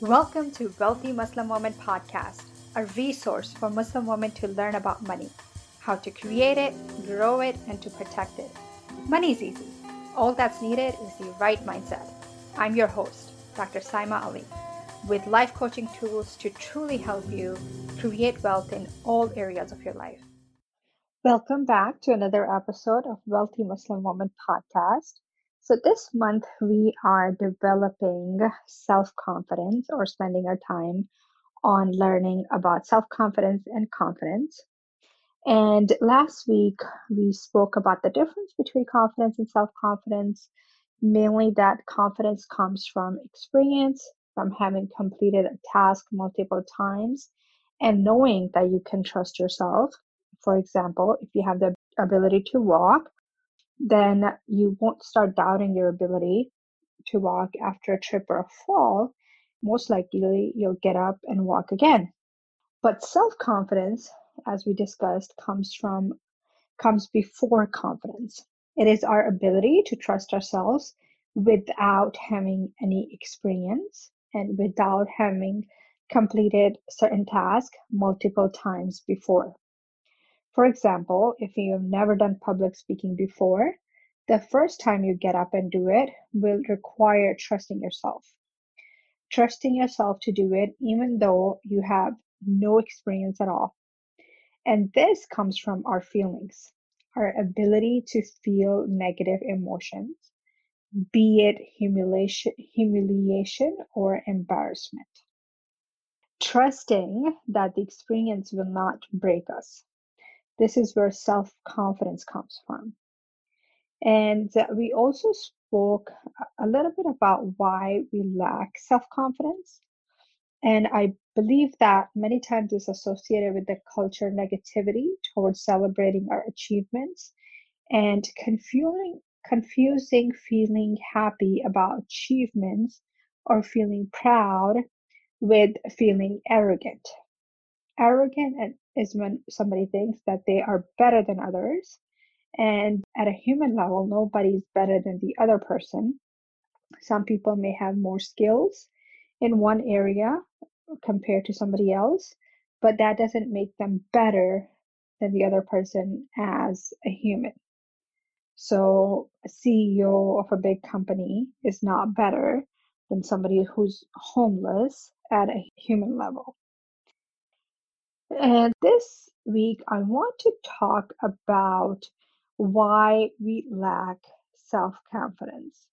Welcome to Wealthy Muslim Woman Podcast, a resource for Muslim women to learn about money, how to create it, grow it, and to protect it. Money's easy. All that's needed is the right mindset. I'm your host, Dr. Saima Ali, with life coaching tools to truly help you create wealth in all areas of your life. Welcome back to another episode of Wealthy Muslim Woman Podcast. So, this month we are developing self confidence or spending our time on learning about self confidence and confidence. And last week we spoke about the difference between confidence and self confidence, mainly that confidence comes from experience, from having completed a task multiple times, and knowing that you can trust yourself. For example, if you have the ability to walk, then you won't start doubting your ability to walk after a trip or a fall. Most likely, you'll get up and walk again. But self confidence, as we discussed, comes from comes before confidence. It is our ability to trust ourselves without having any experience and without having completed certain tasks multiple times before. For example, if you have never done public speaking before, the first time you get up and do it will require trusting yourself. Trusting yourself to do it even though you have no experience at all. And this comes from our feelings, our ability to feel negative emotions, be it humiliation, humiliation or embarrassment. Trusting that the experience will not break us. This is where self confidence comes from. And we also spoke a little bit about why we lack self confidence. And I believe that many times it's associated with the culture negativity towards celebrating our achievements and confusing, confusing feeling happy about achievements or feeling proud with feeling arrogant. Arrogant is when somebody thinks that they are better than others. And at a human level, nobody's better than the other person. Some people may have more skills in one area compared to somebody else, but that doesn't make them better than the other person as a human. So, a CEO of a big company is not better than somebody who's homeless at a human level. And this week, I want to talk about why we lack self confidence.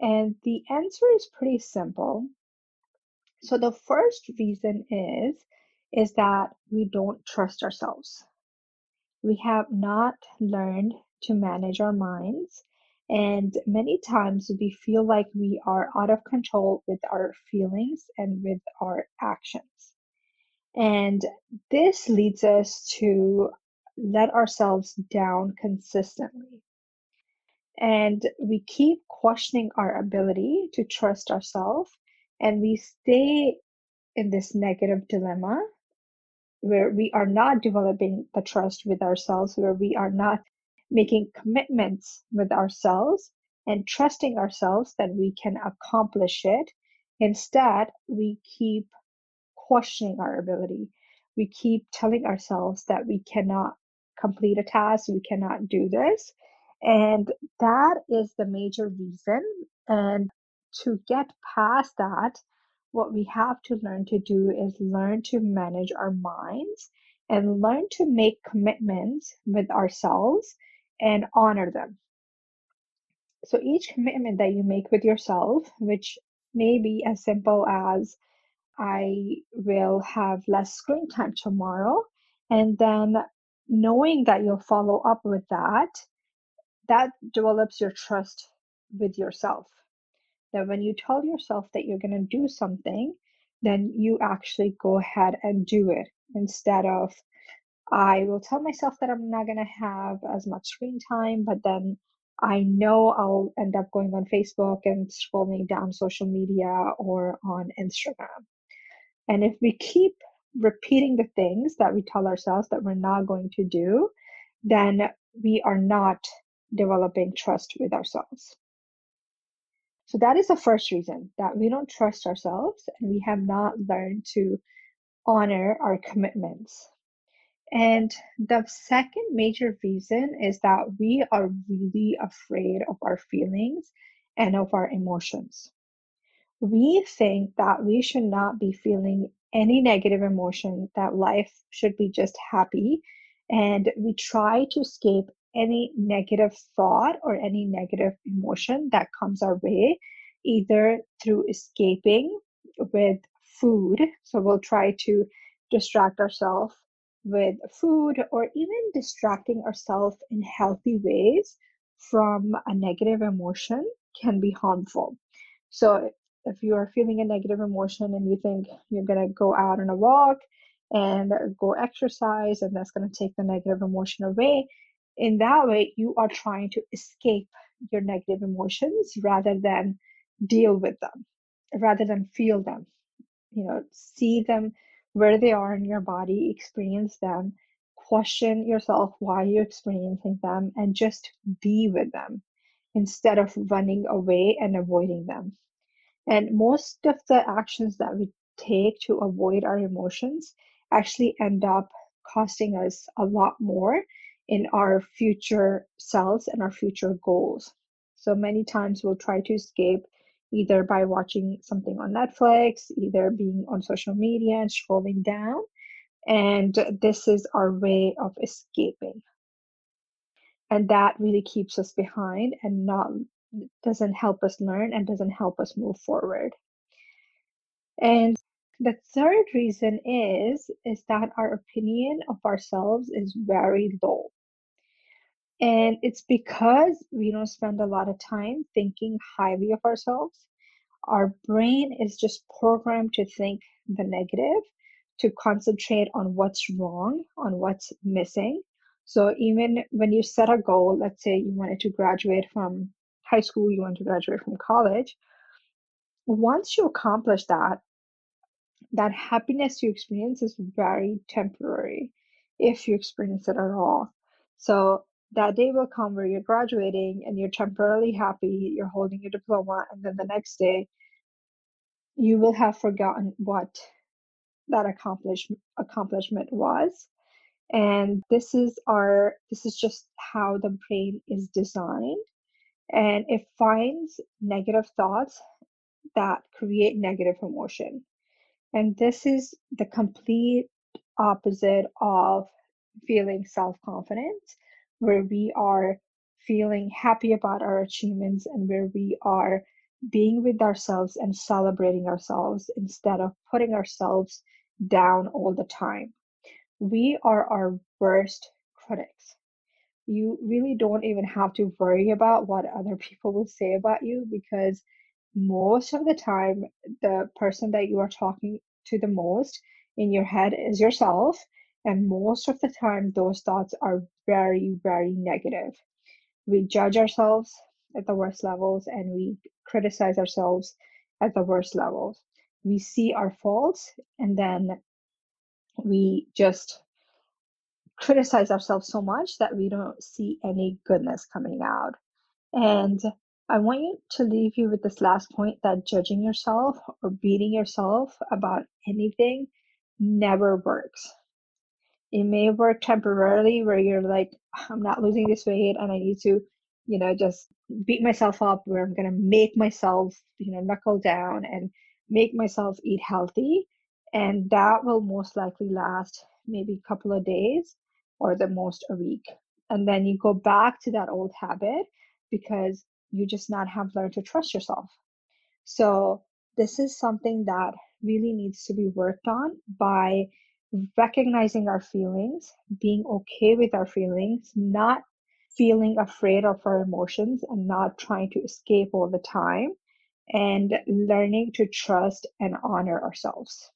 And the answer is pretty simple. So the first reason is is that we don't trust ourselves. We have not learned to manage our minds and many times we feel like we are out of control with our feelings and with our actions. And this leads us to let ourselves down consistently. And we keep questioning our ability to trust ourselves, and we stay in this negative dilemma where we are not developing the trust with ourselves, where we are not making commitments with ourselves and trusting ourselves that we can accomplish it. Instead, we keep questioning our ability. We keep telling ourselves that we cannot complete a task, we cannot do this. And that is the major reason. And to get past that, what we have to learn to do is learn to manage our minds and learn to make commitments with ourselves and honor them. So each commitment that you make with yourself, which may be as simple as I will have less screen time tomorrow, and then knowing that you'll follow up with that, that develops your trust with yourself. That when you tell yourself that you're going to do something, then you actually go ahead and do it instead of I will tell myself that I'm not going to have as much screen time, but then I know I'll end up going on Facebook and scrolling down social media or on Instagram. And if we keep repeating the things that we tell ourselves that we're not going to do, then we are not developing trust with ourselves. So that is the first reason that we don't trust ourselves and we have not learned to honor our commitments. And the second major reason is that we are really afraid of our feelings and of our emotions. We think that we should not be feeling any negative emotion, that life should be just happy, and we try to escape any negative thought or any negative emotion that comes our way, either through escaping with food. So we'll try to distract ourselves with food or even distracting ourselves in healthy ways from a negative emotion can be harmful. So if you are feeling a negative emotion and you think you're going to go out on a walk and go exercise and that's going to take the negative emotion away, in that way, you are trying to escape your negative emotions rather than deal with them, rather than feel them. You know, see them where they are in your body, experience them, question yourself why you're experiencing them, and just be with them instead of running away and avoiding them. And most of the actions that we take to avoid our emotions actually end up costing us a lot more in our future selves and our future goals. So many times we'll try to escape either by watching something on Netflix, either being on social media and scrolling down. And this is our way of escaping. And that really keeps us behind and not doesn't help us learn and doesn't help us move forward. And the third reason is is that our opinion of ourselves is very low. And it's because we don't spend a lot of time thinking highly of ourselves. Our brain is just programmed to think the negative, to concentrate on what's wrong, on what's missing. So even when you set a goal, let's say you wanted to graduate from high school, you want to graduate from college, once you accomplish that, that happiness you experience is very temporary if you experience it at all. So that day will come where you're graduating and you're temporarily happy, you're holding your diploma, and then the next day you will have forgotten what that accomplish, accomplishment was. And this is our this is just how the brain is designed. And it finds negative thoughts that create negative emotion. And this is the complete opposite of feeling self confidence where we are feeling happy about our achievements and where we are being with ourselves and celebrating ourselves instead of putting ourselves down all the time. We are our worst critics. You really don't even have to worry about what other people will say about you because most of the time, the person that you are talking to the most in your head is yourself and most of the time, those thoughts are very, very negative. We judge ourselves at the worst levels and we criticize ourselves at the worst levels. We see our faults and then we just criticize ourselves so much that we don't see any goodness coming out. And I want you to leave you with this last point that judging yourself or beating yourself about anything never works. It may work temporarily where you're like i'm not losing this weight and i need to you know just beat myself up where i'm going to make myself you know knuckle down and make myself eat healthy. And that will most likely last maybe a couple of days or the most a week and then you go back to that old habit because you just not have learned to trust yourself so this is something that really needs to be worked on by recognizing our feelings, being okay with our feelings, not feeling afraid of our emotions and not trying to escape all the time, and learning to trust and honor ourselves.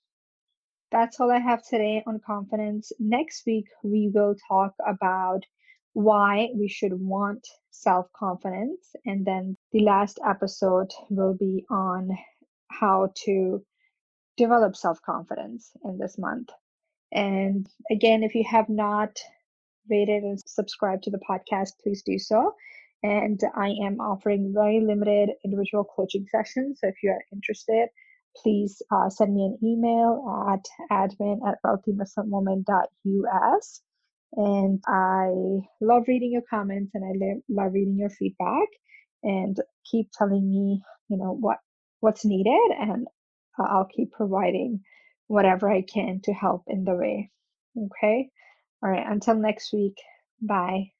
That's all I have today on confidence. Next week, we will talk about why we should want self confidence. And then the last episode will be on how to develop self confidence in this month. And again, if you have not rated and subscribed to the podcast, please do so. and I am offering very limited individual coaching sessions. So if you are interested, please uh, send me an email at admin at wealthymuslimwoman.us. And I love reading your comments and I love reading your feedback. And keep telling me, you know, what what's needed, and I'll keep providing whatever I can to help in the way. Okay. All right. Until next week. Bye.